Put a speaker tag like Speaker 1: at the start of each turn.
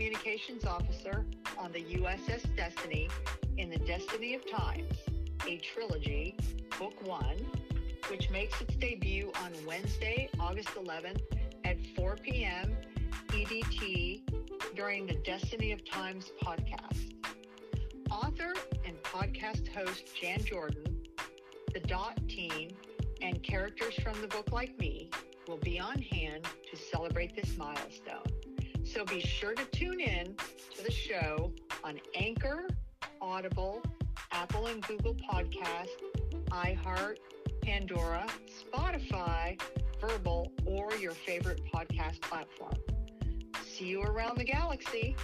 Speaker 1: Communications Officer on the USS Destiny in the Destiny of Times, a trilogy, Book One, which makes its debut on Wednesday, August 11th at 4 p.m. EDT during the Destiny of Times podcast. Author and podcast host Jan Jordan, the Dot team, and characters from the book Like Me will be on hand to celebrate this milestone. So be sure to tune in to the show on Anchor, Audible, Apple and Google Podcast, iHeart, Pandora, Spotify, Vurbl, or your favorite podcast platform. See you around the galaxy.